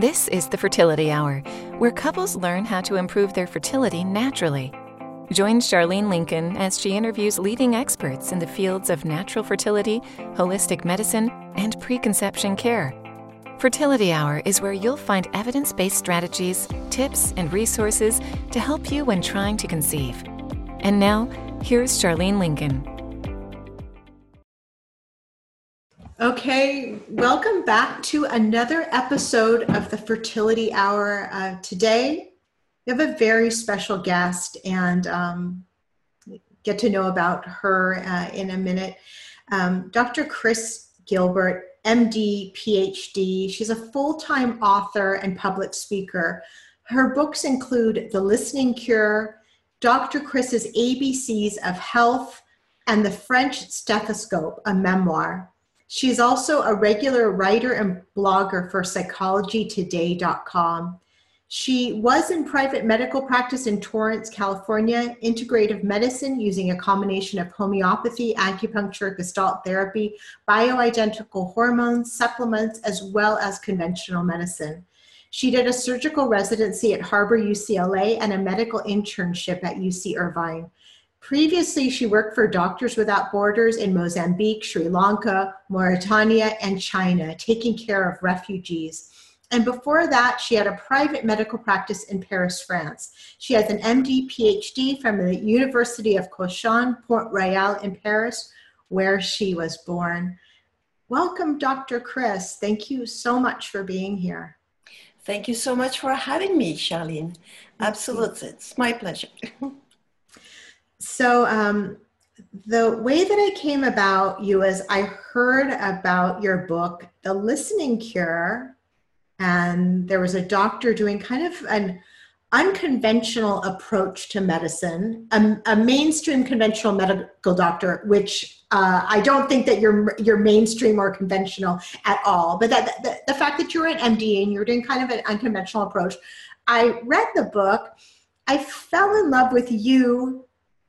This is the Fertility Hour, where couples learn how to improve their fertility naturally. Join Charlene Lincoln as she interviews leading experts in the fields of natural fertility, holistic medicine, and preconception care. Fertility Hour is where you'll find evidence based strategies, tips, and resources to help you when trying to conceive. And now, here's Charlene Lincoln. Okay, welcome back to another episode of the Fertility Hour. Uh, today, we have a very special guest and um, get to know about her uh, in a minute. Um, Dr. Chris Gilbert, MD, PhD. She's a full time author and public speaker. Her books include The Listening Cure, Dr. Chris's ABCs of Health, and The French Stethoscope, a memoir. She's also a regular writer and blogger for psychologytoday.com. She was in private medical practice in Torrance, California, integrative medicine using a combination of homeopathy, acupuncture, gestalt therapy, bioidentical hormones, supplements, as well as conventional medicine. She did a surgical residency at Harbor UCLA and a medical internship at UC Irvine. Previously, she worked for Doctors Without Borders in Mozambique, Sri Lanka, Mauritania, and China, taking care of refugees. And before that, she had a private medical practice in Paris, France. She has an MD, PhD from the University of Cochin, Port Royal in Paris, where she was born. Welcome, Dr. Chris. Thank you so much for being here. Thank you so much for having me, Charlene. Absolutely. It's my pleasure. So, um, the way that I came about you is I heard about your book, The Listening Cure, and there was a doctor doing kind of an unconventional approach to medicine, a, a mainstream conventional medical doctor, which uh, I don't think that you're you're mainstream or conventional at all. But that the, the fact that you're an MD and you're doing kind of an unconventional approach, I read the book. I fell in love with you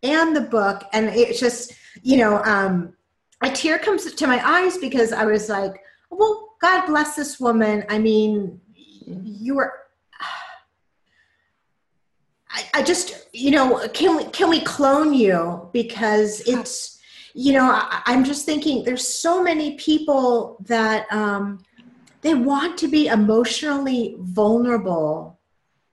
and the book and it's just you know um, a tear comes to my eyes because i was like well god bless this woman. I mean you were I, just you know can we can we clone you? Because it's you know I, i'm just thinking there's so many people that um, they want to be emotionally vulnerable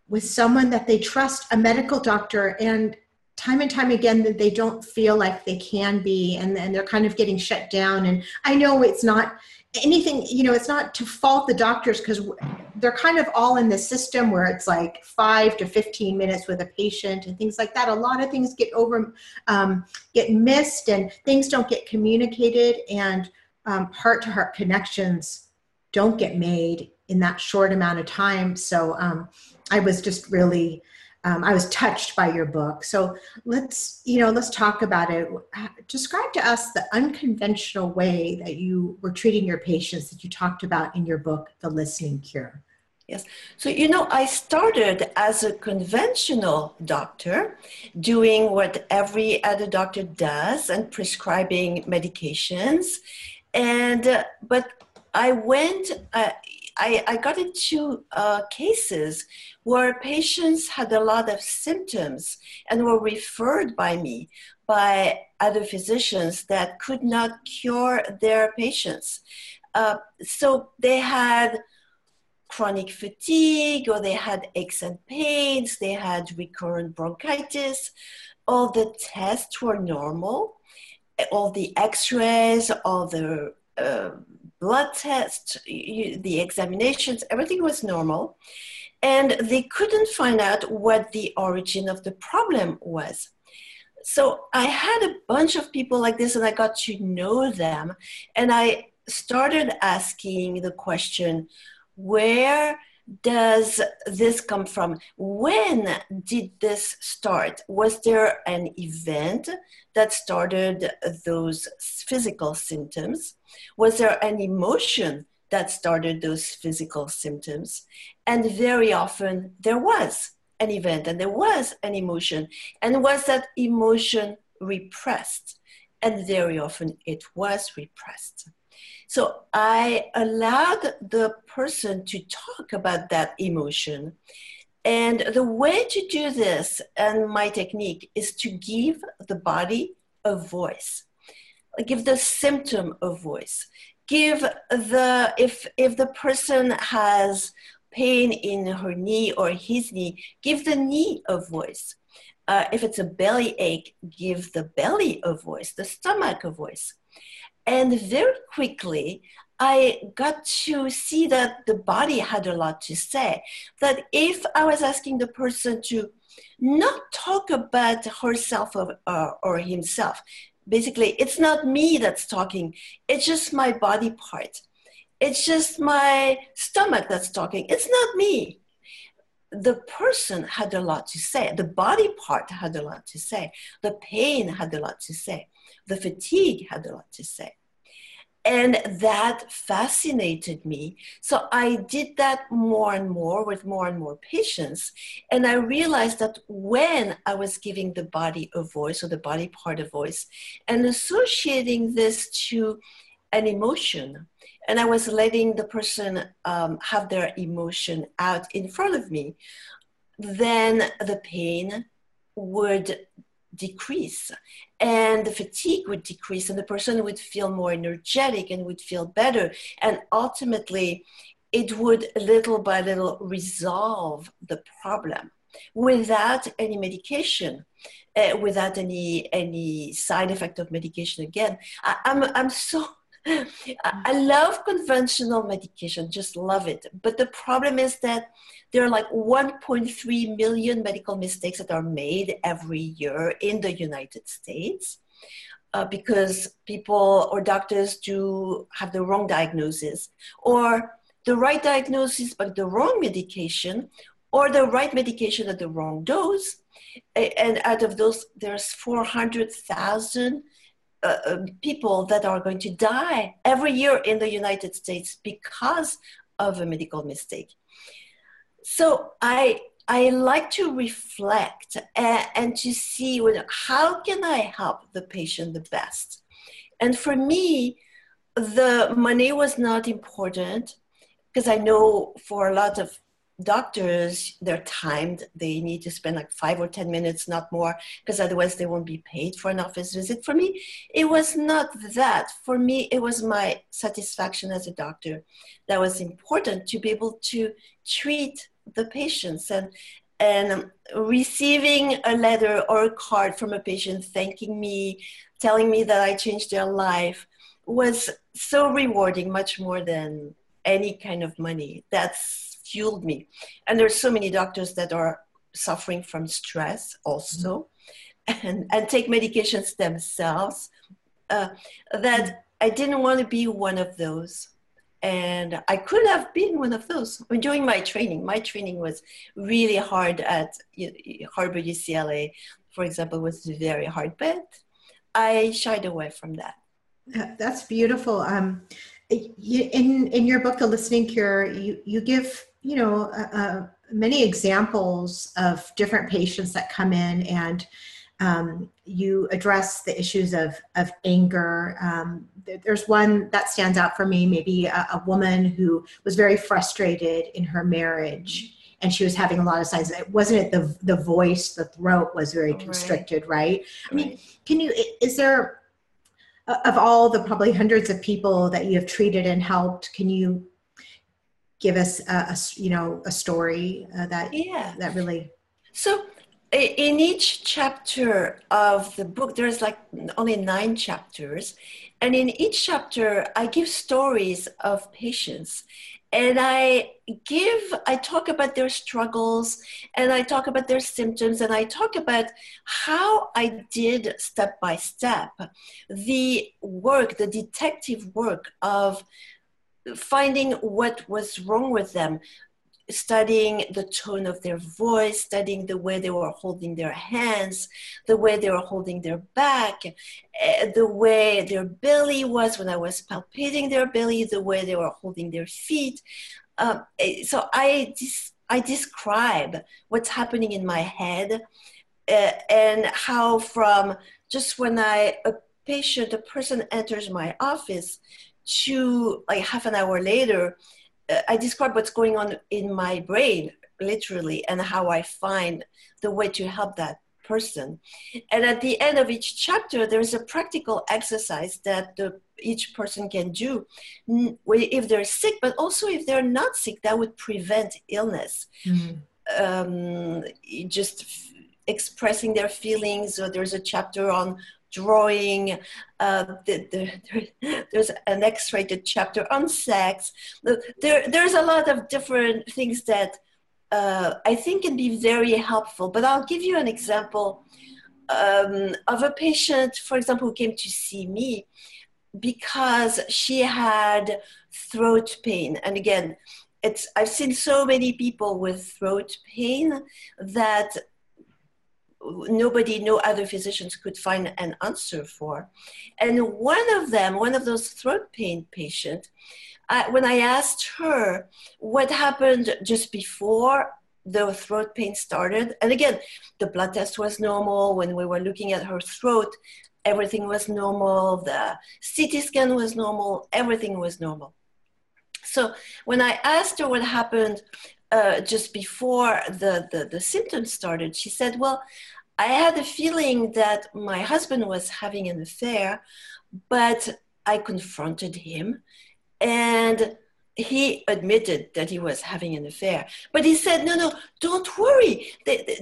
with someone that they trust a medical doctor and time and time again that they don't feel like they can be and, and they're kind of getting shut down. And i know it's not anything you know it's not to fault the doctors because they're kind of all in the system where it's like five to 15 minutes with a patient and things like that. A lot of things get over um, get missed and things don't get communicated and heart to heart connections don't get made in that short amount of time. So um, i was just really um, I was touched by your book. So let's, you know, let's talk about it. Describe to us the unconventional way that you were treating your patients that you talked about in your book, The Listening Cure. Yes. So, you know, I started as a conventional doctor, doing what every other doctor does and prescribing medications. And, uh, but I went, uh, I, I got into uh, cases where patients had a lot of symptoms and were referred by me by other physicians that could not cure their patients. Uh, so they had chronic fatigue or they had aches and pains, they had recurrent bronchitis. All the tests were normal, all the x rays, all the uh, blood tests, you, the examinations, everything was normal. And they couldn't find out what the origin of the problem was. So I had a bunch of people like this and I got to know them. And I started asking the question where does this come from? When did this start? Was there an event that started those physical symptoms? Was there an emotion that started those physical symptoms? And very often there was an event and there was an emotion. And was that emotion repressed? And very often it was repressed. So I allowed the person to talk about that emotion. And the way to do this, and my technique, is to give the body a voice, give the symptom a voice. Give the, if, if the person has pain in her knee or his knee, give the knee a voice. Uh, if it's a belly ache, give the belly a voice, the stomach a voice. And very quickly, I got to see that the body had a lot to say. That if I was asking the person to not talk about herself or, uh, or himself, basically, it's not me that's talking, it's just my body part. It's just my stomach that's talking. It's not me. The person had a lot to say. The body part had a lot to say. The pain had a lot to say. The fatigue had a lot to say. And that fascinated me. So I did that more and more with more and more patients. And I realized that when I was giving the body a voice or the body part a voice and associating this to an emotion, and I was letting the person um, have their emotion out in front of me, then the pain would decrease. And the fatigue would decrease and the person would feel more energetic and would feel better. And ultimately it would little by little resolve the problem without any medication uh, without any any side effect of medication. Again I, I'm, I'm so I love conventional medication, just love it. But the problem is that there are like 1.3 million medical mistakes that are made every year in the United States. Uh, because people or doctors do have the wrong diagnosis or the right diagnosis but the wrong medication or the right medication at the wrong dose and out of those there's 400000 uh, um, people that are going to die every year in the United States because of a medical mistake. So I I like to reflect and, and to see how can I help the patient the best. And for me, the money was not important because I know for a lot of doctors they're timed. They need to spend like five or ten minutes not more because otherwise they won't be paid for an office visit. For me it was not that. For me it was my satisfaction as a doctor that was important to be able to treat the patients and and receiving a letter or a card from a patient thanking me telling me that i changed their life was so rewarding much more than any kind of money. That's fueled me. And there's so many doctors that are suffering from stress also mm-hmm. and, and take medications themselves uh, that I didn't want to be one of those. And I could have been one of those. I mean, during my training, my training was really hard at Harbor UCLA, for example, was very hard, but I shied away from that. That's beautiful. Um, in in your book, The Listening Cure, you you give you know, uh, uh, many examples of different patients that come in and um, you address the issues of, of anger. Um, there's one that stands out for me, maybe a, a, woman who was very frustrated in her marriage and she was having a lot of signs. It wasn't it the, the voice, the throat was very constricted, right? right? I mean, can you, is there, of all the probably hundreds of people that you have treated and helped, can you give us a, a you know a story uh, that yeah. that really so in each chapter of the book there's like only nine chapters and in each chapter i give stories of patients and i give i talk about their struggles and i talk about their symptoms and i talk about how i did step by step. The work the detective work of finding what was wrong with them, studying the tone of their voice, studying the way they were holding their hands, the way they were holding their back, uh, the way their belly was when I was palpating their belly, the way they were holding their feet. Um, so I, dis- I describe what's happening in my head uh, and how from just when I, a patient, a person enters my office to like half an hour later, uh, I describe what's going on in my brain, literally, and how I find the way to help that person. And at the end of each chapter, there's a practical exercise that the, each person can do if they're sick, but also if they're not sick, that would prevent illness. Mm-hmm. Um, just f- expressing their feelings. So there's a chapter on drawing. Uh, the, the, there's an X-rated chapter on sex. There, there's a lot of different things that uh, I think can be very helpful. But I'll give you an example um, of a patient, for example, who came to see me because she had throat pain. And again, it's I've seen so many people with throat pain that nobody, no other physicians could find an answer for. And one of them, one of those throat pain patients, when I asked her what happened just before the throat pain started, and again, the blood test was normal. When we were looking at her throat, everything was normal. The CT scan was normal. Everything was normal. So when I asked her what happened uh, just before the, the, the symptoms started, she said, Well, I had a feeling that my husband was having an affair, but I confronted him and he admitted that he was having an affair. But he said, No, no, don't worry.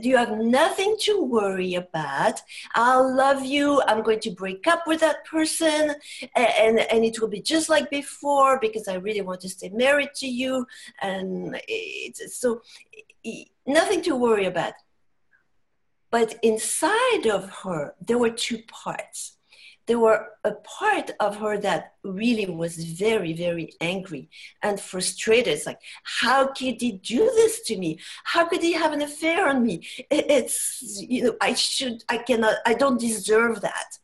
You have nothing to worry about. I'll love you. I'm going to break up with that person. And, and it will be just like before because I really want to stay married to you. And it's, so, nothing to worry about. But inside of her, there were two parts there were a part of her that really was very, very angry and frustrated. It's like, how could he do this to me? How could he have an affair on me? It's, you know, I should, I cannot, I don't deserve that.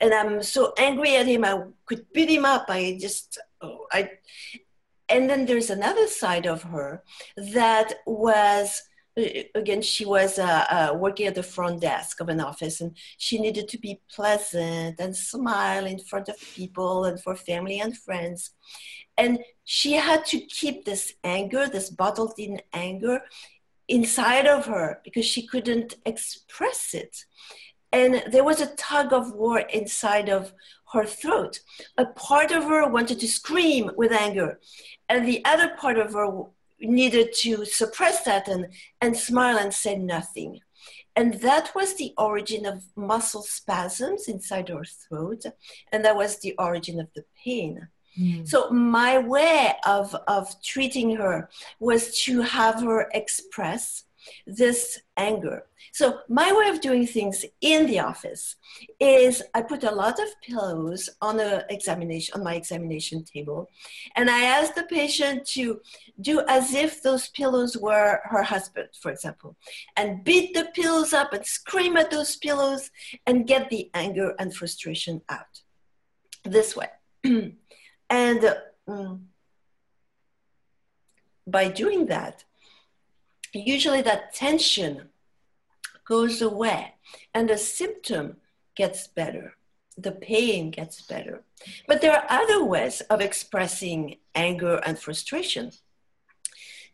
And I'm so angry at him, I could beat him up. I just, oh, I, and then there's another side of her that was again, she was uh, uh, working at the front desk of an office and she needed to be pleasant and smile in front of people and for family and friends. And she had to keep this anger, this bottled in anger, inside of her because she couldn't express it. And there was a tug of war inside of her throat. A part of her wanted to scream with anger, and the other part of her needed to suppress that and, and smile and say nothing. And that was the origin of muscle spasms inside her throat, and that was the origin of the pain. Mm. So my way of, of treating her was to have her express this anger. So my way of doing things in the office is I put a lot of pillows on the examination on my examination table, and I ask the patient to do as if those pillows were her husband, for example, and beat the pillows up and scream at those pillows and get the anger and frustration out. This way, and. Um, by doing that, usually that tension goes away and the symptom gets better. The pain gets better. But there are other ways of expressing anger and frustration.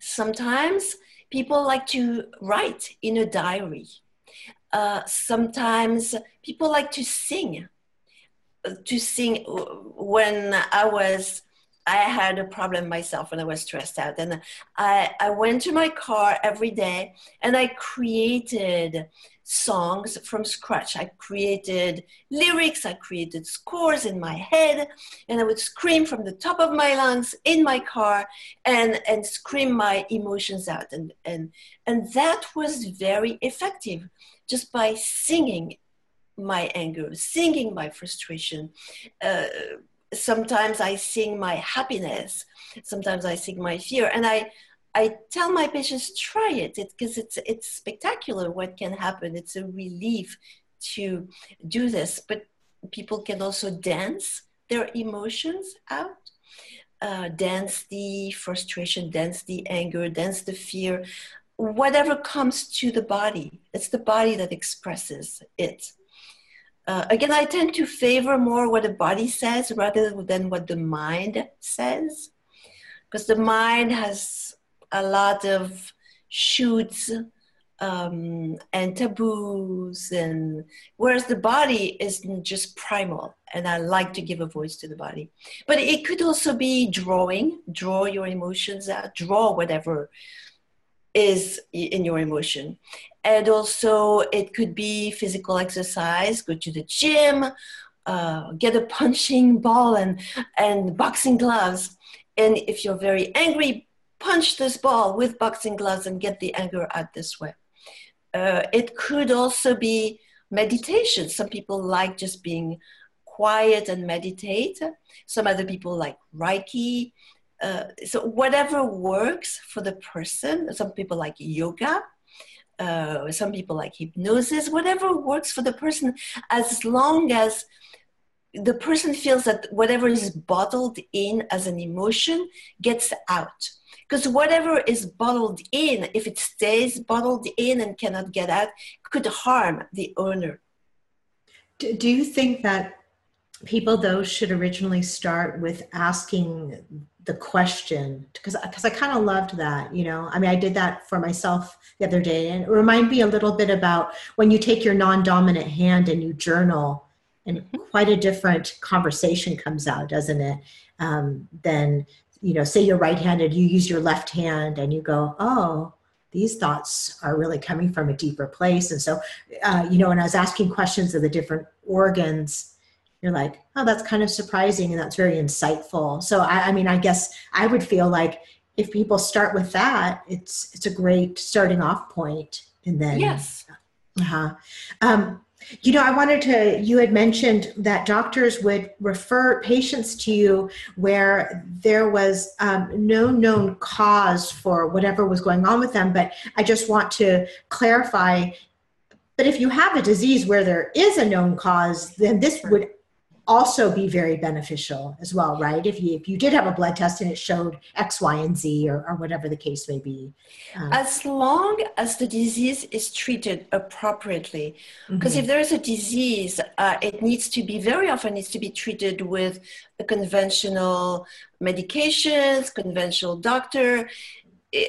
Sometimes people like to write in a diary. Uh, sometimes people like to sing to sing when i was I had a problem myself when I was stressed out. And I, I went to my car every day and I created songs from scratch. I created lyrics, I created scores in my head, and I would scream from the top of my lungs in my car and, and scream my emotions out. And, and, and that was very effective just by singing my anger, singing my frustration. Uh, sometimes I sing my happiness, sometimes I sing my fear, and I I tell my patients try it because it's it's spectacular what can happen. It's a relief to do this, but people can also dance their emotions out. Uh, dance the frustration, dance the anger, dance the fear, whatever comes to the body. It's the body that expresses it. Uh, again, I tend to favor more what the body says rather than what the mind says, because the mind has a lot of shoots um, and taboos, and whereas the body is just primal, and I like to give a voice to the body. But it could also be drawing, draw your emotions out, draw whatever is in your emotion and also it could be physical exercise go to the gym uh, get a punching ball and and boxing gloves. And if you're very angry punch this ball with boxing gloves and get the anger out this way. Uh, it could also be meditation. Some people like just being quiet and meditate. Some other people like reiki. Uh, so whatever works for the person. Some people like yoga uh, some people like hypnosis, whatever works for the person, as long as the person feels that whatever is bottled in as an emotion gets out. Because whatever is bottled in, if it stays bottled in and cannot get out, could harm the owner. Do, do you think that people, though, should originally start with asking the question because because I kind of loved that you know? I mean I did that for myself the other day and it reminded me a little bit about when you take your non-dominant hand and you journal and mm-hmm. quite a different conversation comes out doesn't it? Um, then you know say you're right-handed you use your left hand and you go oh these thoughts are really coming from a deeper place. And so uh, you know when I was asking questions of the different organs you're like, oh, that's kind of surprising and that's very insightful. So I, I mean, I guess I would feel like if people start with that, it's it's a great starting off point, and then yes, uh-huh. Um, you know, I wanted to. You had mentioned that doctors would refer patients to you where there was um, no known cause for whatever was going on with them. But I just want to clarify. But if you have a disease where there is a known cause, then this would also be very beneficial as well, right? If you if you did have a blood test and it showed X, Y, and Z, or, or whatever the case may be. Um, as long as the disease is treated appropriately, because mm-hmm. if there is a disease, uh, it needs to be very often needs to be treated with a conventional medications, conventional doctor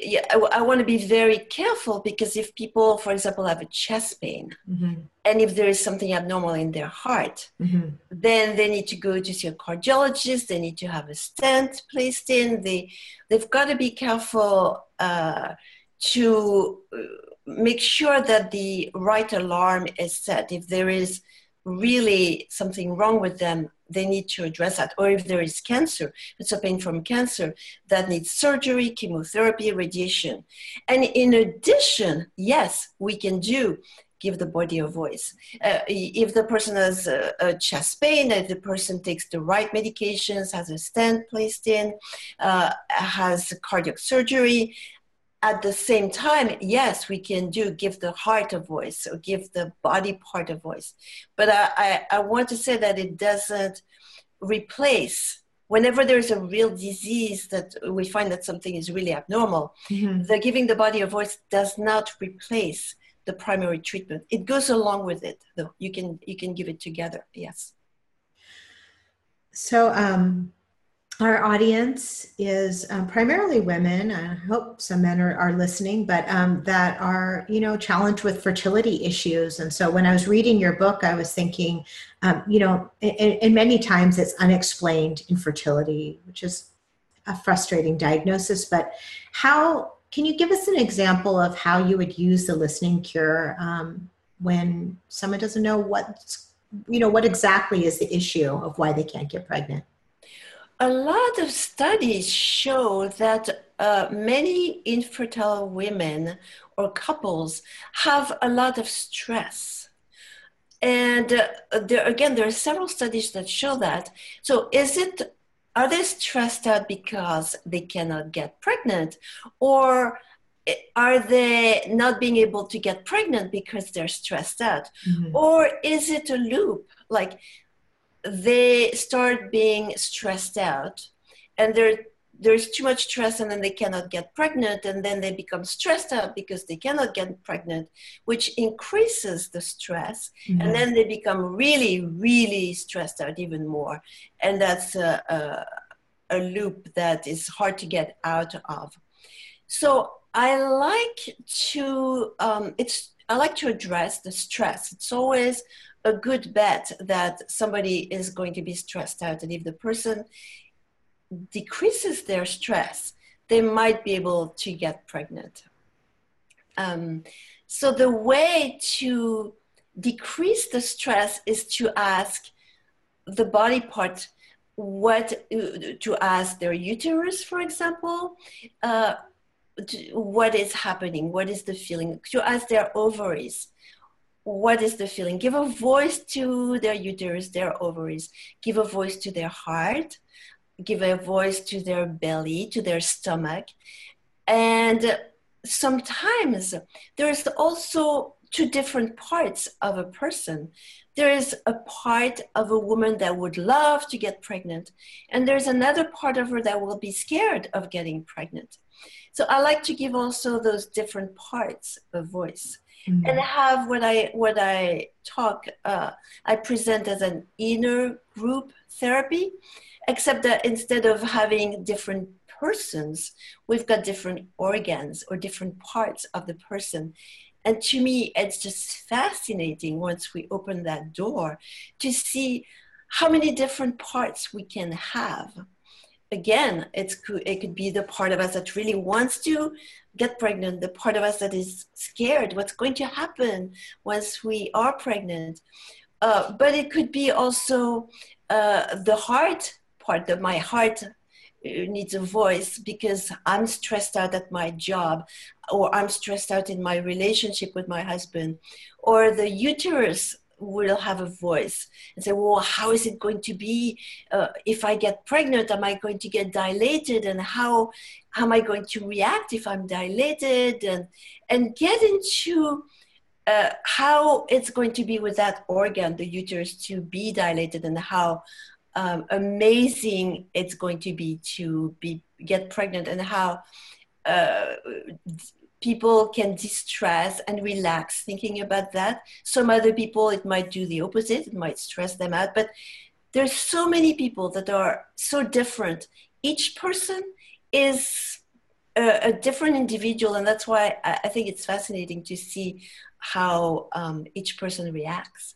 yeah, I, I want to be very careful because if people, for example, have a chest pain, mm-hmm. and if there is something abnormal in their heart, mm-hmm. then they need to go to see a cardiologist. They need to have a stent placed in. They they've got to be careful uh, to uh, make sure that the right alarm is set. If there is really something wrong with them, they need to address that. Or if there is cancer, it's a pain from cancer that needs surgery, chemotherapy, radiation. And in addition, yes, we can do give the body a voice. Uh, if the person has a, a, chest pain, if the person takes the right medications, has a stent placed in, uh, has cardiac surgery, at the same time, yes, we can do give the heart a voice or give the body part a voice. But I, I, I want to say that it doesn't replace whenever there's a real disease that we find that something is really abnormal, mm-hmm. the giving the body a voice does not replace the primary treatment. It goes along with it, though. You can you can give it together. Yes. So um, our audience is um, primarily women. I hope some men are, are listening, but um, that are, you know, challenged with fertility issues. And so when I was reading your book, I was thinking, um, you know, and many times it's unexplained infertility, which is a frustrating diagnosis. But how can you give us an example of how you would use the listening cure um, when someone doesn't know what's, you know, what exactly is the issue of why they can't get pregnant? A lot of studies show that uh, many infertile women or couples have a lot of stress. And uh, there, again, there are several studies that show that. So, is it are they stressed out because they cannot get pregnant, or are they not being able to get pregnant because they're stressed out, mm-hmm. or is it a loop? Like they start being stressed out and they're there's too much stress and then they cannot get pregnant and then they become stressed out because they cannot get pregnant which increases the stress mm-hmm. and then they become really really stressed out even more and that's a, a, a loop that is hard to get out of so i like to um, it's i like to address the stress it's always a good bet that somebody is going to be stressed out and if the person decreases their stress, they might be able to get pregnant. Um, so the way to decrease the stress is to ask the body part what to ask their uterus, for example, uh, what is happening, what is the feeling, to ask their ovaries what is the feeling give a voice to their uterus their ovaries give a voice to their heart give a voice to their belly, to their stomach. And sometimes there's also two different parts of a person. There is a part of a woman that would love to get pregnant, and there's another part of her that will be scared of getting pregnant. So I like to give also those different parts of voice. Mm-hmm. and have what I what I talk uh, I present as an inner group therapy, except that instead of having different persons, we've got different organs or different parts of the person. And to me, it's just fascinating once we open that door to see how many different parts we can have. Again, it's, it could be the part of us that really wants to get pregnant, the part of us that is scared what's going to happen once we are pregnant. Uh, but it could be also uh, the heart part that my heart uh, needs a voice because I'm stressed out at my job or I'm stressed out in my relationship with my husband or the uterus will have a voice and say well how is it going to be uh, if i get pregnant? Am i going to get dilated? And how, how am i going to react if i'm dilated? And and get into uh, how it's going to be with that organ the uterus to be dilated and how um, amazing it's going to be to be get pregnant and how uh, people can distress and relax thinking about that. Some other people, it might do the opposite, it might stress them out. But there's so many people that are so different. Each person is a, a different individual, and that's why I, I, think it's fascinating to see how um, each person reacts.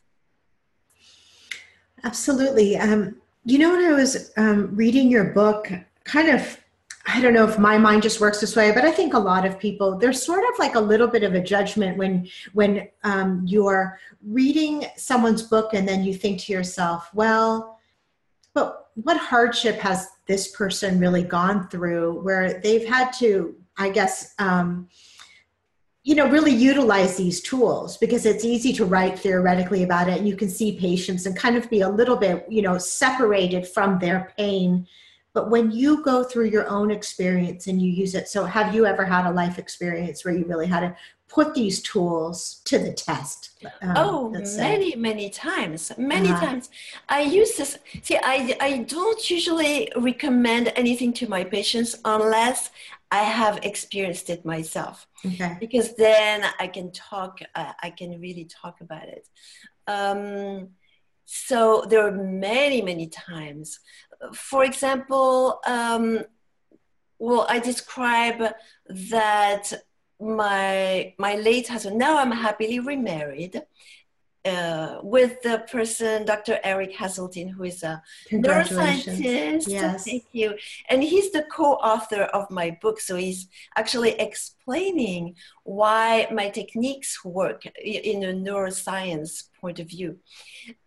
Absolutely. Um, you know, when I was um, reading your book, kind of, I don't know if my mind just works this way, but I think a lot of people, there's sort of like a little bit of a judgment when when um, you're reading someone's book and then you think to yourself, well, but what hardship has this person really gone through where they've had to, I guess, um, you know really utilize these tools because it's easy to write theoretically about it and you can see patients and kind of be a little bit you know separated from their pain but when you go through your own experience and you use it so have you ever had a life experience where you really had to put these tools to the test um, oh many many times many uh-huh. times i use this see I, I don't usually recommend anything to my patients unless I have experienced it myself okay. because then I can talk, uh, I can really talk about it. Um, so there are many, many times. For example, um, well, I describe that my my late husband. Now I'm happily remarried, uh, with the person, Dr. Eric Haseltine, who is a neuroscientist. Yes. Thank you. And he's the co author of my book. So he's actually explaining why my techniques work in a neuroscience point of view.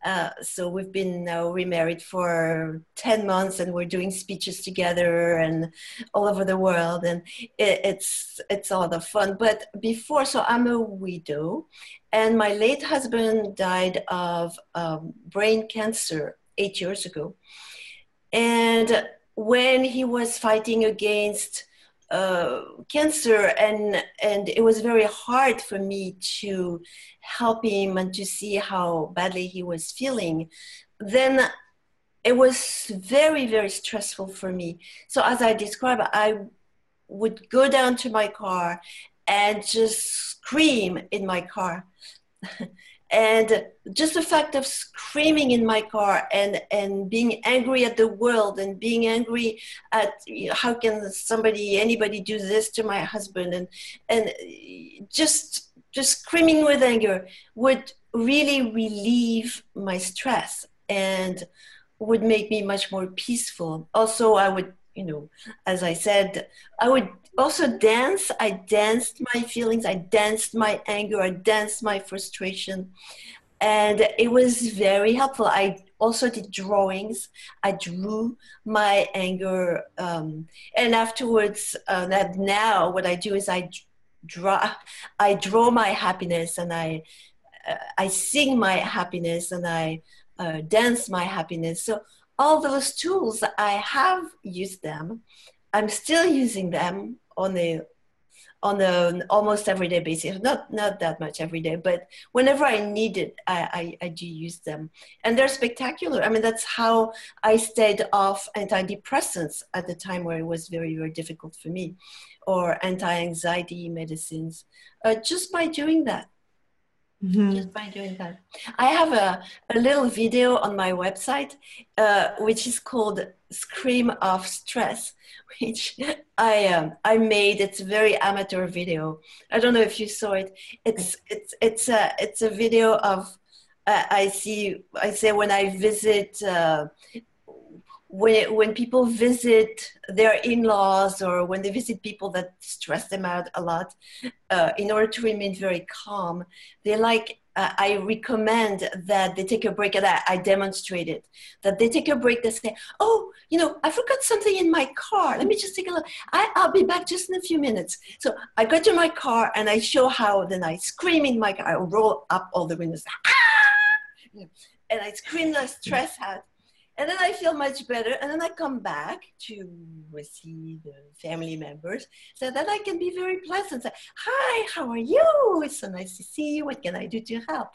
Uh, so we've been now remarried for 10 months and we're doing speeches together and all over the world. And it, it's, it's a lot of fun. But before, so I'm a widow and my late husband died of um, brain cancer eight years ago. And when he was fighting against uh, cancer, and, and it was very hard for me to help him and to see how badly he was feeling, then it was very, very stressful for me. So, as I described, I would go down to my car and just scream in my car. and just the fact of screaming in my car and, and being angry at the world and being angry at you know, how can somebody anybody do this to my husband and and just just screaming with anger would really relieve my stress and would make me much more peaceful. Also, I would, you know, as I said, I would also dance. I danced my feelings, I danced my anger, I danced my frustration. And it was very helpful. I also did drawings. I drew my anger. Um, and afterwards, uh, now what I do is I draw, I draw my happiness and I, uh, I sing my happiness and I uh, dance my happiness. So all those tools, I have used them. I'm still using them on a on an almost everyday basis. Not not that much every day, but whenever I need it, I, I, I do use them, and they're spectacular. I mean, that's how I stayed off antidepressants at the time where it was very very difficult for me, or anti-anxiety medicines, uh, just by doing that. Mm-hmm. Just by doing that. I have a, a little video on my website, uh, which is called Scream of Stress, which I um, I made. It's a very amateur video. I don't know if you saw it. It's it's it's a it's a video of uh, I see I say when I visit uh, when when people visit their in-laws or when they visit people that stress them out a lot, uh, in order to remain very calm, they like. Uh, I recommend that they take a break, and I, I demonstrate it. That they take a break. They say, "Oh, you know, I forgot something in my car. Let me just take a look. I, I'll be back just in a few minutes." So I go to my car and I show how. Then I scream in my car. I roll up all the windows, ah! and I scream the stress out and then I feel much better. And then I come back to see the family members so that I can be very pleasant. Say, Hi, how are you? It's so nice to see you. What can I do to help?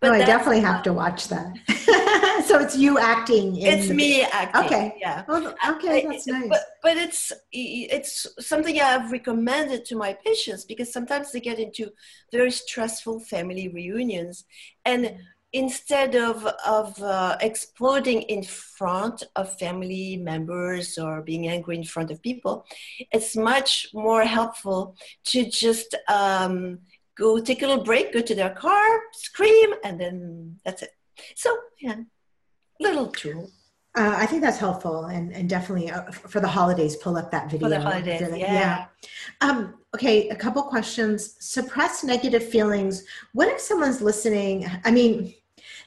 But oh, I definitely have uh, to watch that. so it's you acting. it's the, me acting. Okay. Yeah. Well, okay, that's nice. But, but it's it's something I've recommended to my patients because sometimes they get into very stressful family reunions, and instead of of uh, exploding in front of family members or being angry in front of people it's much more helpful to just um, go take a little break go to their car scream and then that's it so yeah little tool uh, I think that's helpful, and, and definitely uh, for the holidays, pull up that video. For the holidays, yeah. yeah. Um, okay, a couple questions. Suppress negative feelings. What if someone's listening? I mean,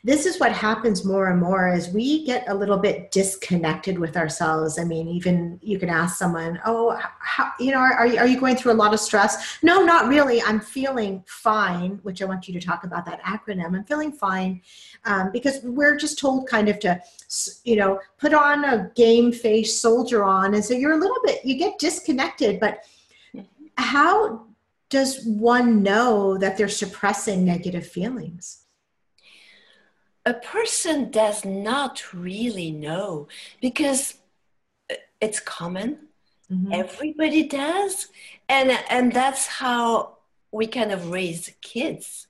this is what happens more and more as we get a little bit disconnected with ourselves. I mean, even you can ask someone, "Oh, how, you know, are, are you going through a lot of stress?" No, not really. I'm feeling fine. Which I want you to talk about that acronym. I'm feeling fine um, because we're just told kind of to, you know, put on a game face, soldier on, and so you're a little bit you get disconnected. But how does one know that they're suppressing negative feelings? A person does not really know because it's common. Mm-hmm. everybody does. And and that's how we kind of raise kids.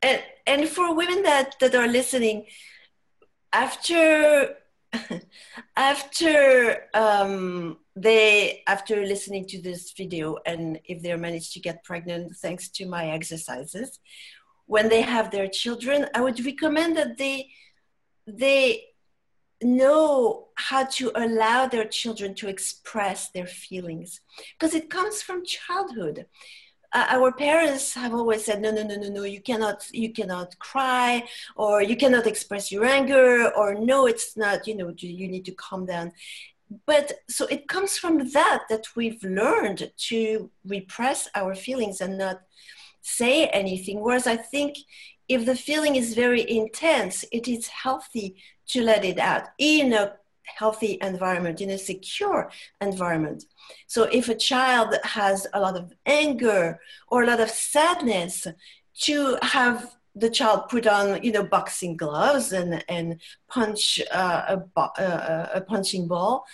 And and for women that that are listening after after um, they after listening to this video and if they managed to get pregnant thanks to my exercises when they have their children, I would recommend that they they know how to allow their children to express their feelings. Because it comes from childhood. Uh, our parents have always said no no no no no you cannot you cannot cry or you cannot express your anger or no it's not you know you need to calm down. But so it comes from that that we've learned to repress our feelings and not say anything. Whereas I think if the feeling is very intense, it is healthy to let it out in a healthy environment, in a secure environment. So if a child has a lot of anger or a lot of sadness, to have the child put on you know boxing gloves and and punch uh, a, uh, a punching ball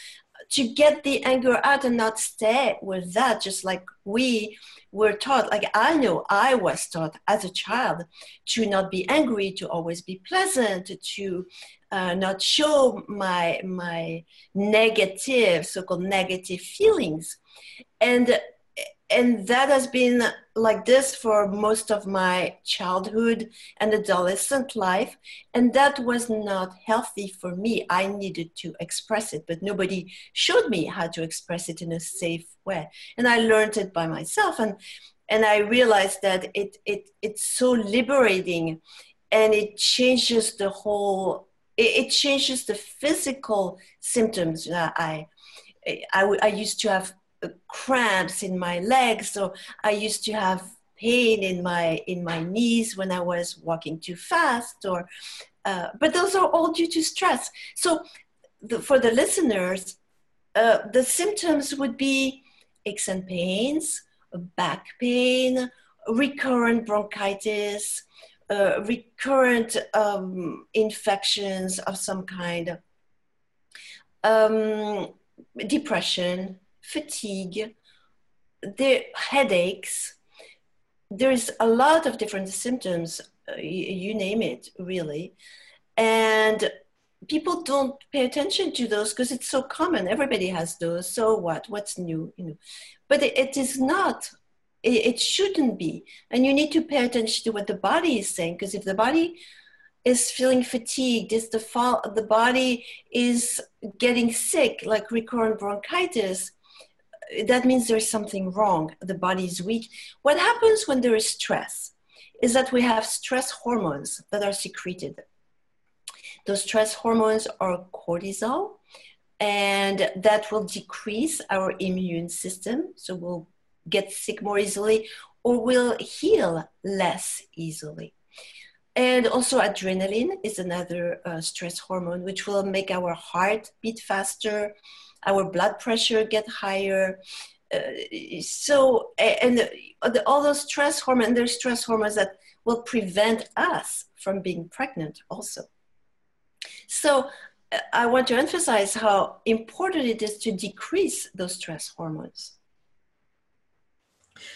to get the anger out and not stay with that just like we were taught like i know i was taught as a child to not be angry to always be pleasant to uh, not show my my negative so-called negative feelings. And and that has been like this for most of my childhood and adolescent life and that was not healthy for me. I needed to express it but nobody showed me how to express it in a safe way. And i learned it by myself and and i realized that it it it's so liberating and it changes the whole it, it changes the physical symptoms i I, I used to have cramps in my legs so i used to have pain in my in my knees when i was walking too fast or uh, but those are all due to stress. So the, for the listeners uh, the symptoms would be aches and pains back pain recurrent bronchitis uh, recurrent um, infections of some kind um, depression fatigue, the headaches. There's a lot of different symptoms, uh, you, you name it, really. And people don't pay attention to those because it's so common. Everybody has those. So what? What's new? You know, but it, it is not. It, it, shouldn't be. And you need to pay attention to what the body is saying because if the body is feeling fatigued, is the fall, the body is getting sick, like recurrent bronchitis, that means there's something wrong. The body is weak. What happens when there is stress is that we have stress hormones that are secreted. Those stress hormones are cortisol, and that will decrease our immune system. So we'll get sick more easily or will heal less easily. And also, adrenaline is another uh, stress hormone, which will make our heart beat faster, our blood pressure get higher. Uh, so, and the, all those stress hormones, there's stress hormones that will prevent us from being pregnant also. So, uh, I want to emphasize how important it is to decrease those stress hormones.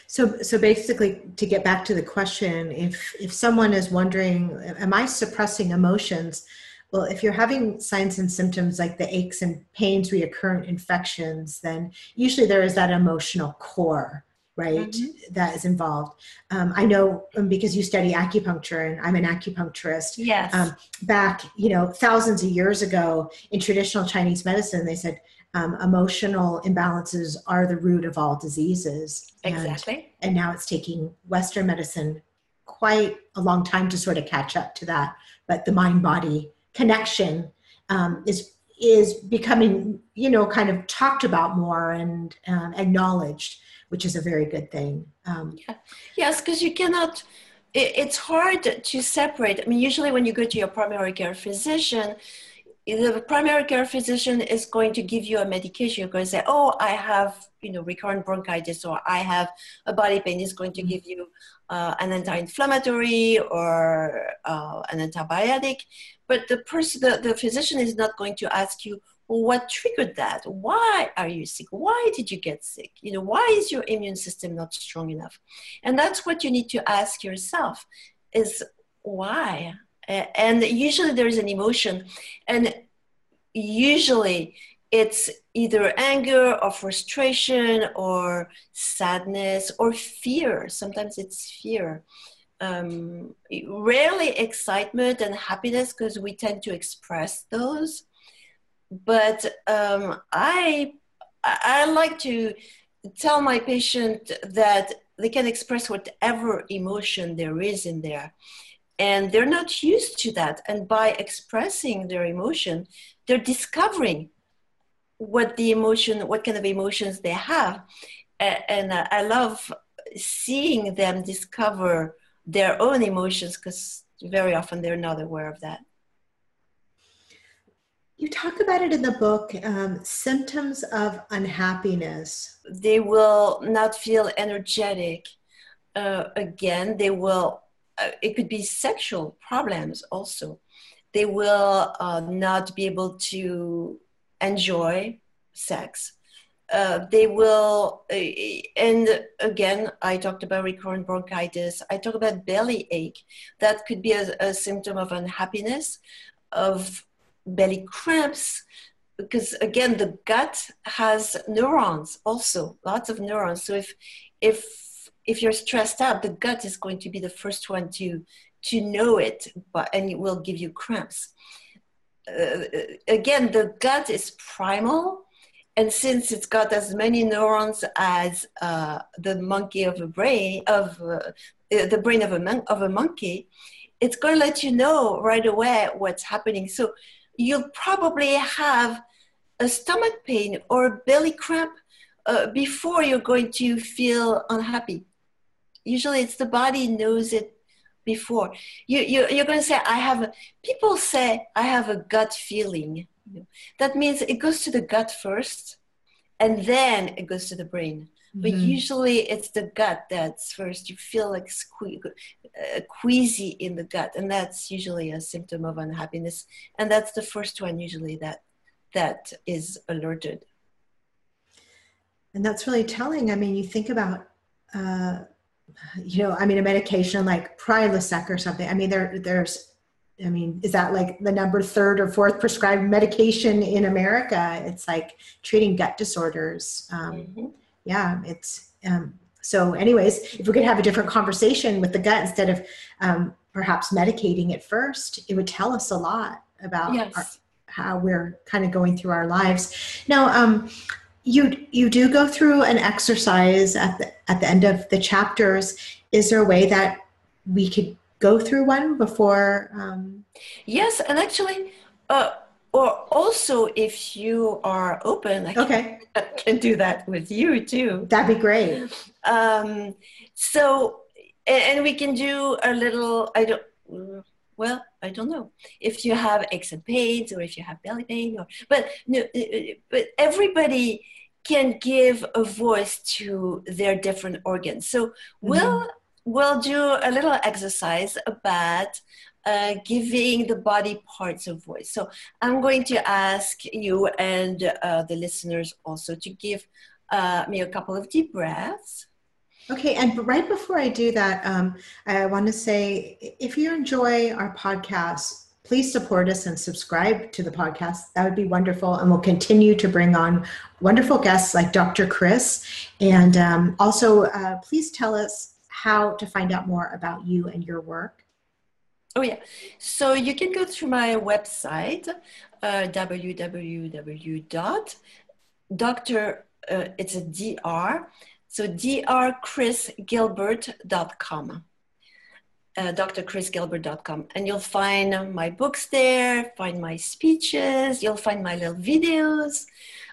So, so basically, to get back to the question, if if someone is wondering, am I suppressing emotions? Well, if you're having signs and symptoms like the aches and pains, recurrent infections, then usually there is that emotional core, right, mm-hmm. that is involved. Um, I know um, because you study acupuncture and I'm an acupuncturist. Yes. Um, back, you know, thousands of years ago in traditional Chinese medicine, they said um, emotional imbalances are the root of all diseases. Exactly. And, and now it's taking Western medicine quite a long time to sort of catch up to that. But the mind body connection um, is is becoming you know kind of talked about more and um, acknowledged which is a very good thing um, yeah. yes because you cannot it, it's hard to separate i mean usually when you go to your primary care physician the primary care physician is going to give you a medication. You're going to say, "Oh, I have, you know, recurrent bronchitis, or I have a body pain." Is going to give you uh, an anti-inflammatory or uh, an antibiotic, but the person, the, the physician, is not going to ask you, well, "What triggered that? Why are you sick? Why did you get sick? You know, why is your immune system not strong enough?" And that's what you need to ask yourself: is why and usually there's an emotion and usually it's either anger or frustration or sadness or fear. Sometimes it's fear. Um, rarely excitement and happiness because we tend to express those. But um, i i like to tell my patient that they can express whatever emotion there is in there and they're not used to that. And by expressing their emotion they're discovering what the emotion what kind of emotions they have. And i love seeing them discover their own emotions because very often they're not aware of that. You talk about it in the book um, symptoms of unhappiness. They will not feel energetic uh, again. They will uh, it could be sexual problems also. They will uh, not be able to enjoy sex. Uh, they will, uh, and again, I talked about recurrent bronchitis. I talk about belly ache. That could be a, a symptom of unhappiness, of belly cramps, because again, the gut has neurons also, lots of neurons. So if if if you're stressed out, the gut is going to be the first one to to know it, but and it will give you cramps. Uh, again, the gut is primal, and since it's got as many neurons as uh, the monkey of a brain of uh, the brain of a mon- of a monkey, it's going to let you know right away what's happening. So you'll probably have a stomach pain or a belly cramp uh, before you're going to feel unhappy usually it's the body knows it before. You, you you're going to say i have a, people say i have a gut feeling. That means it goes to the gut first and then it goes to the brain. Mm-hmm. but usually it's the gut that's first. You feel like sque- uh, queasy in the gut and that's usually a symptom of unhappiness and that's the first one usually that that is alerted. And that's really telling. I mean you think about uh, you know, I mean, a medication like Prilosec or something. I mean, there, there's, I mean, is that like the number third or fourth prescribed medication in America? It's like treating gut disorders. Um, mm-hmm. Yeah, it's um, so. Anyways, if we could have a different conversation with the gut instead of um, perhaps medicating it first, it would tell us a lot about yes. our, how we're kind of going through our lives. Now, um, you you do go through an exercise at the at the end of the chapters. Is there a way that we could go through one before um... yes and actually uh, or also if you are open I okay. Can, can do that with you too. That'd be great. Um, so and, and we can do a little i don't well i don't know. If you have aches and pains or if you have belly pain or but no uh, uh, but everybody can give a voice to their different organs. So we'll mm-hmm. we'll do a little exercise about uh, giving the body parts of voice. So i'm going to ask you and uh, the listeners also to give uh, me a couple of deep breaths. Okay, and right before I do that, um, I want to say if you enjoy our podcast, please support us and subscribe to the podcast. That would be wonderful. And we'll continue to bring on wonderful guests like Dr. Chris. And um, also, uh, please tell us how to find out more about you and your work. Oh, yeah. So you can go through my website, uh, www.dr, uh, it's a dr, so drchrisgilbert.com. Uh, drchrisgilbert.com and you'll find my books there find my speeches you'll find my little videos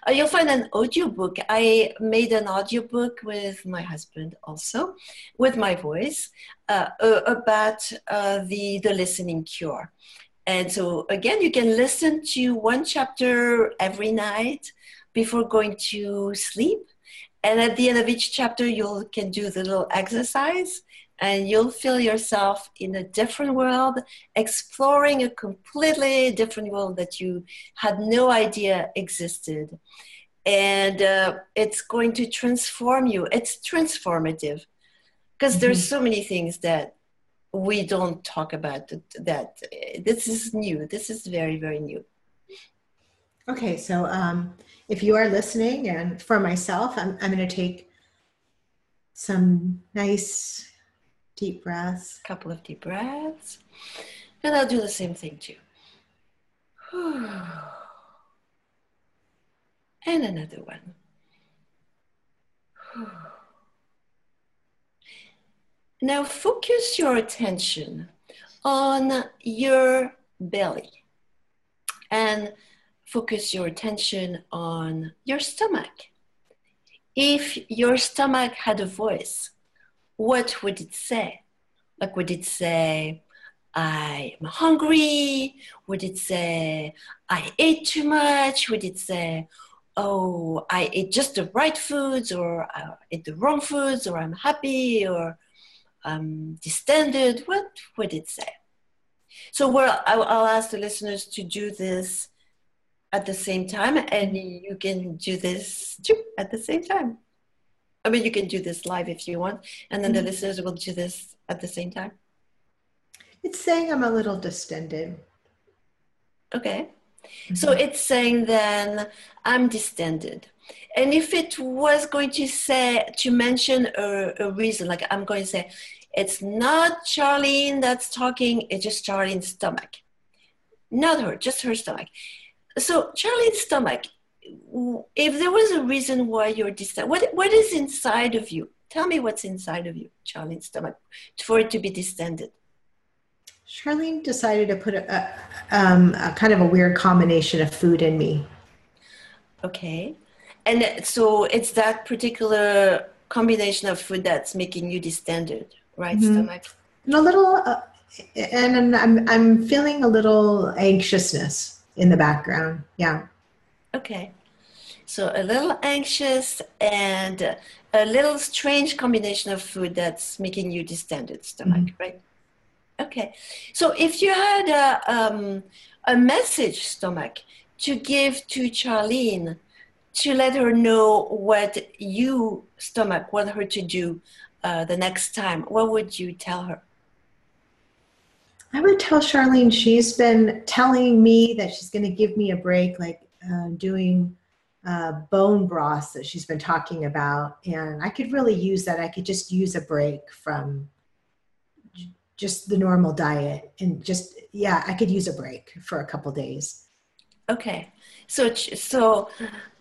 uh, you'll find an audiobook. I made an audiobook with my husband also with my voice uh, about uh, the the listening cure. And so again you can listen to one chapter every night before going to sleep and at the end of each chapter, you can do the little exercise and you'll feel yourself in a different world, exploring a completely different world that you had no idea existed. And uh, it's going to transform you. It's transformative because mm-hmm. there's so many things that we don't talk about that, that this is new. This is very, very new. Okay, so um, if you are listening, and for myself, I'm, I'm going to take some nice deep breaths. Couple of deep breaths. And I'll do the same thing too. And another one. Now focus your attention on your belly and focus your attention on your stomach. If your stomach had a voice, what would it say? Like, would it say, I'm hungry? Would it say, I ate too much? Would it say, oh, I ate just the right foods, or I ate the wrong foods, or I'm happy, or I'm distended, what would it say? So well, I'll ask the listeners to do this at the same time, and you can do this too at the same time. I mean, you can do this live if you want, and then mm-hmm. the listeners will do this at the same time. It's saying I'm a little distended. Okay. Mm-hmm. So it's saying then I'm distended. And if it was going to say, to mention a, a reason, like I'm going to say, it's not Charlene that's talking, it's just Charlene's stomach. Not her, just her stomach. So Charlene's stomach, if there was a reason why you're distended, what, what is inside of you? Tell me what's inside of you, Charlene's stomach, for it to be distended. Charlene decided to put a, a, um, a, kind of a weird combination of food in me. Okay. And so it's that particular combination of food that's making you distended, right, mm-hmm. stomach? And a little, uh, and I'm, I'm feeling a little anxiousness in the background. Yeah. Okay. So a little anxious and a little strange combination of food that's making you distended stomach, mm-hmm. right? Okay. So if you had a, um, a message, stomach, to give to Charlene to let her know what you, stomach, want her to do uh, the next time, what would you tell her? I would tell Charlene she's been telling me that she's going to give me a break, like uh, doing uh, bone broth that she's been talking about. And I could really use that. I could just use a break from just the normal diet and just yeah i could use a break for a couple days okay so so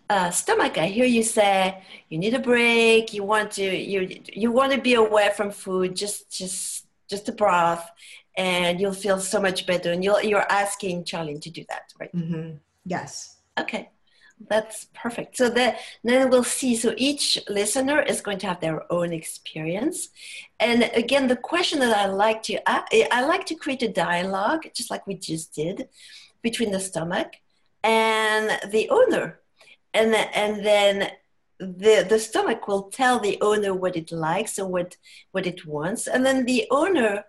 uh, stomach i hear you say you need a break you want to you you want to be away from food just just just a broth and you'll feel so much better and you'll you're asking charlene to do that right mm-hmm. yes okay that's perfect. So then we'll see. So each listener is going to have their own experience. And again, the question that I like to I, I like to create a dialogue, just like we just did, between the stomach and the owner, and and then the the stomach will tell the owner what it likes or what what it wants, and then the owner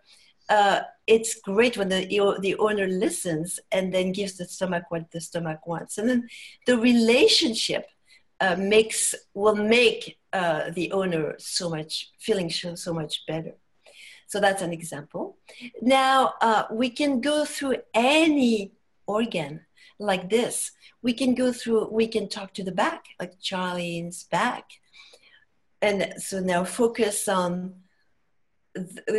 uh, it's great when the the owner listens and then gives the stomach what the stomach wants, and then the relationship uh, makes will make uh, the owner so much feeling so, much better. So that's an example. Now uh, we can go through any organ like this. We can go through. We can talk to the back, like Charlene's back, and so now focus on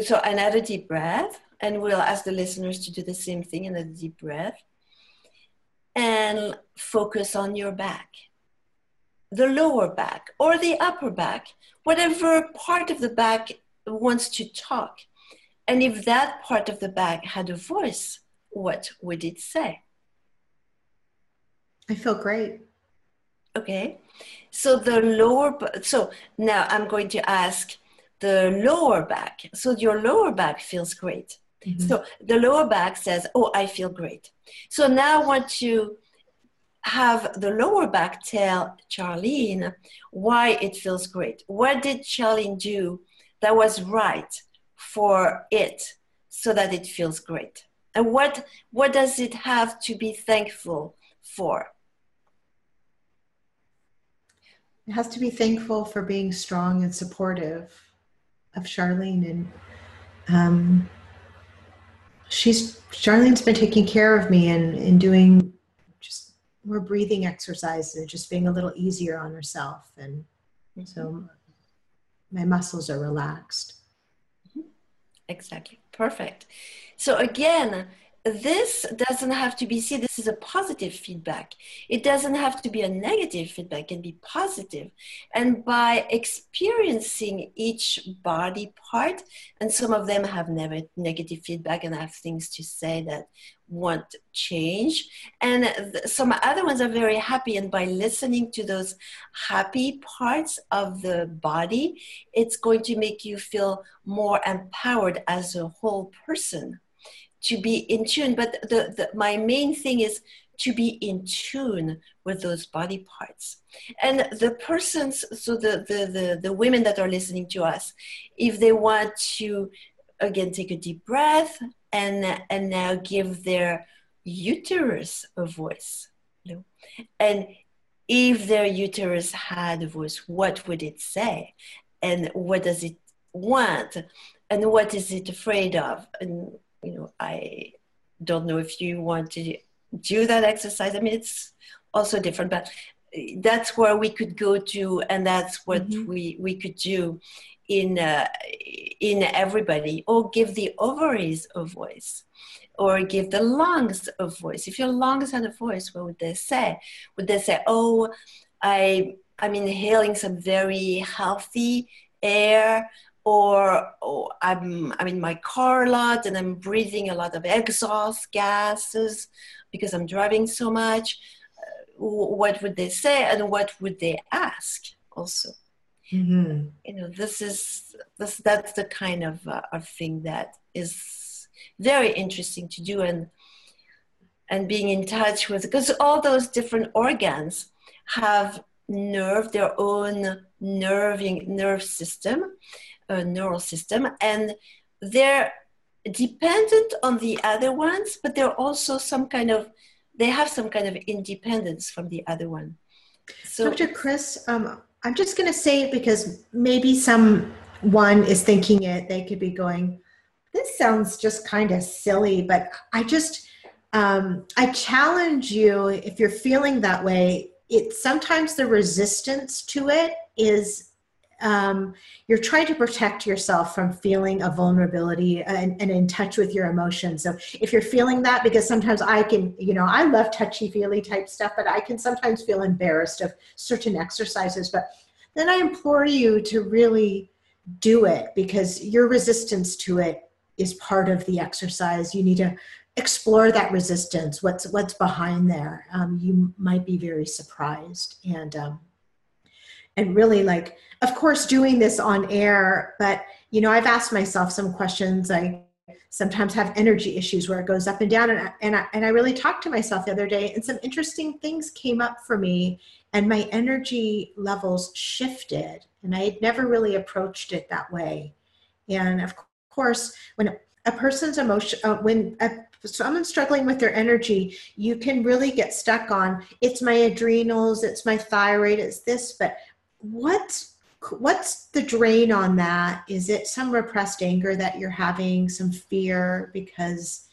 so another deep breath and we'll ask the listeners to do the same thing in a deep breath and focus on your back. The lower back or the upper back whatever part of the back wants to talk. And if that part of the back had a voice what would it say? I feel great. Okay. So the lower so now i'm going to ask the lower back. So your lower back feels great. Mm-hmm. So the lower back says, Oh, I feel great. So now I want to have the lower back tell Charlene why it feels great. What did Charlene do that was right for it so that it feels great? And what, what does it have to be thankful for? It has to be thankful for being strong and supportive of Charlene, and um, she's Charlene's been taking care of me and and doing just more breathing exercises, and just being a little easier on herself, and mm-hmm. so my muscles are relaxed. Exactly, perfect. So again, this doesn't have to be see this is a positive feedback. It doesn't have to be a negative feedback. It can be positive. And by experiencing each body part and some of them have never negative feedback and have things to say that want change. And some other ones are very happy. And by listening to those happy parts of the body it's going to make you feel more empowered as a whole person to be in tune. But the, the, my main thing is to be in tune with those body parts. And the persons, so the, the, the, the women that are listening to us, if they want to, again, take a deep breath and, and now give their uterus a voice. You know? And if their uterus had a voice, what would it say? And what does it want? And what is it afraid of? And, you know, I don't know if you want to do that exercise. I mean, it's also different, but that's where we could go to, and that's what mm-hmm. we, we could do in, uh, in everybody, or give the ovaries a voice or give the lungs a voice. If your lungs had a voice, what would they say? Would they say, "Oh, I I'm inhaling some very healthy air," or, or I'm I'm in my car a lot and I'm breathing a lot of exhaust gases because I'm driving so much? Uh, what would they say, and what would they ask also? Mm-hmm. You know, this is this that's the kind of uh, of thing that is very interesting to do and and being in touch with because all those different organs have nerve their own nerving nerve system a neural system and they're dependent on the other ones but they're also some kind of they have some kind of independence from the other one. So dr chris um, i'm just going to say it because maybe someone is thinking it they could be going this sounds just kind of silly, but I just, um, I challenge you if you're feeling that way, it sometimes the resistance to it is um, you're trying to protect yourself from feeling a vulnerability and, and, in touch with your emotions. So if you're feeling that, because sometimes I can, you know, I love touchy feely type stuff, but I can sometimes feel embarrassed of certain exercises. But then I implore you to really do it because your resistance to it is part of the exercise. You need to explore that resistance. What's what's behind there? Um, you might be very surprised and um, and really like, of course, doing this on air. But you know, I've asked myself some questions. I sometimes have energy issues where it goes up and down, and I, and I, and I really talked to myself the other day, and some interesting things came up for me, and my energy levels shifted, and I had never really approached it that way. And of course, when a person's emotion, uh, when a, someone's struggling with their energy, you can really get stuck on it's my adrenals, it's my thyroid, it's this. But what's what's the drain on that? Is it some repressed anger that you're having, some fear because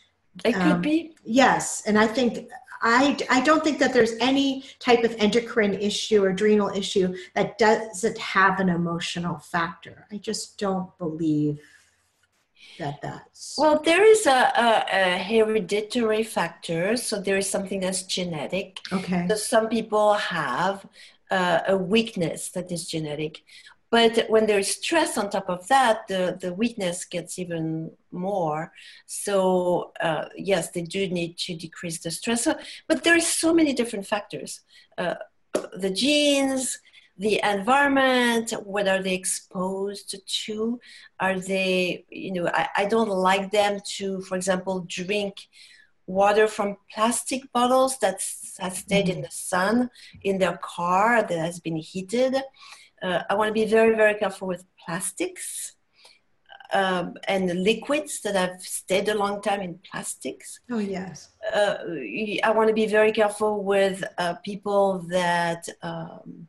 it um, could be yes, and I think I, I don't think that there's any type of endocrine issue or adrenal issue that doesn't have an emotional factor. I just don't believe that that's well there is a, a, a, hereditary factor so there is something that's genetic okay so some people have uh, a weakness that is genetic. But when there's stress on top of that the, the weakness gets even more. So uh, yes they do need to decrease the stress. But there's so many different factors. Uh, the genes the environment what are they exposed to? Are they you know I, I don't like them to for example drink water from plastic bottles that has stayed in the sun in their car that has been heated uh, i want to be very very careful with plastics um, and liquids that have stayed a long time in plastics. Oh, yes. Uh, I want to be very careful with uh, people that um,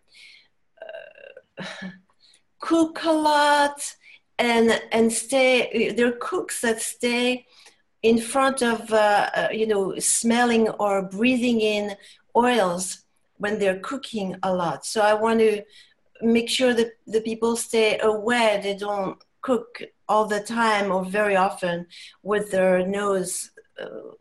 cook a lot and and stay there are cooks that stay in front of uh, uh, you know smelling or breathing in oils when they're cooking a lot so i want to make sure that the people stay aware they don't cook all the time or very often with their nose uh,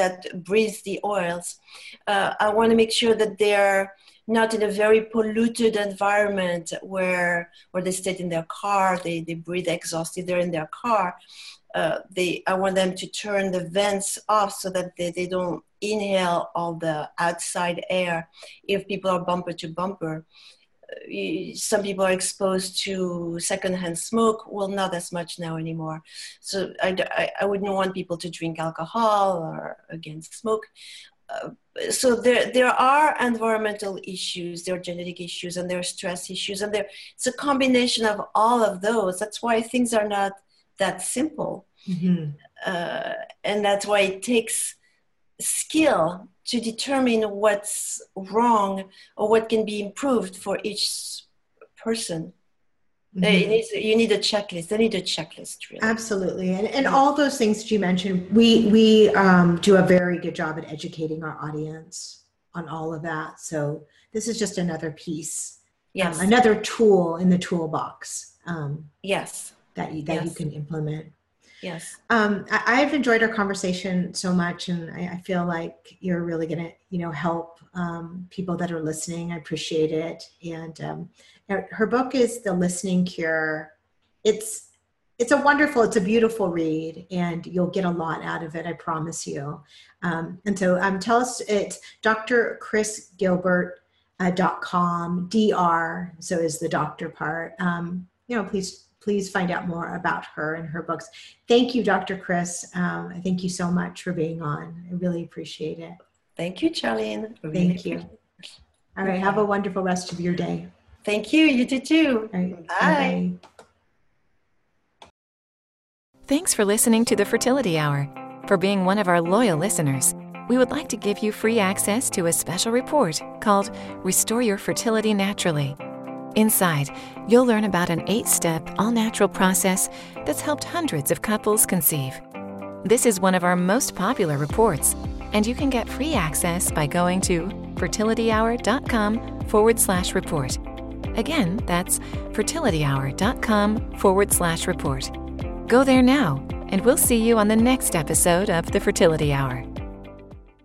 that breathes the oils uh, i want to make sure that they're not in a very polluted environment where where they sit in their car, they, they breathe exhausted, they're in their car. Uh, they, I want them to turn the vents off so that they, they don't inhale all the outside air if people are bumper to bumper. some people are exposed to secondhand smoke. Well, not as much now anymore. So I, I, I wouldn't want people to drink alcohol or against smoke. Uh, so there, there are environmental issues, there are genetic issues, and there are stress issues, and there it's a combination of all of those. That's why things are not that simple, mm-hmm. uh, and that's why it takes skill to determine what's wrong or what can be improved for each person. Mm-hmm. Needs, you need a checklist. They need a checklist. Really. Absolutely, and and all those things that you mentioned, we we um, do a very good job at educating our audience on all of that. So this is just another piece, yes, um, another tool in the toolbox. Um, yes, that you that yes. you can implement. Yes. Um, I, have enjoyed our conversation so much, and I, I feel like you're really going to, you know, help um, people that are listening. I appreciate it. And um, her book is The Listening Cure. It's it's a wonderful, it's a beautiful read, and you'll get a lot out of it. I promise you. Um, and so, um, tell us it's Dr. Chris Gilbert. Uh, dot com dr so is the doctor part um, you know please please find out more about her and her books. Thank you, Dr. Chris. Um, thank you so much for being on. I really appreciate it. Thank you, Charlene. Thank you. All right. Have a wonderful rest of your day. Thank you. You too, too. Right, bye. Bye. Thanks for listening to the Fertility Hour. For being one of our loyal listeners, we would like to give you free access to a special report called Restore Your Fertility Naturally Inside, you'll learn about an eight step, all natural process that's helped hundreds of couples conceive. This is one of our most popular reports, and you can get free access by going to fertilityhour.com forward slash report. Again, that's fertilityhour.com forward slash report. Go there now, and we'll see you on the next episode of the Fertility Hour.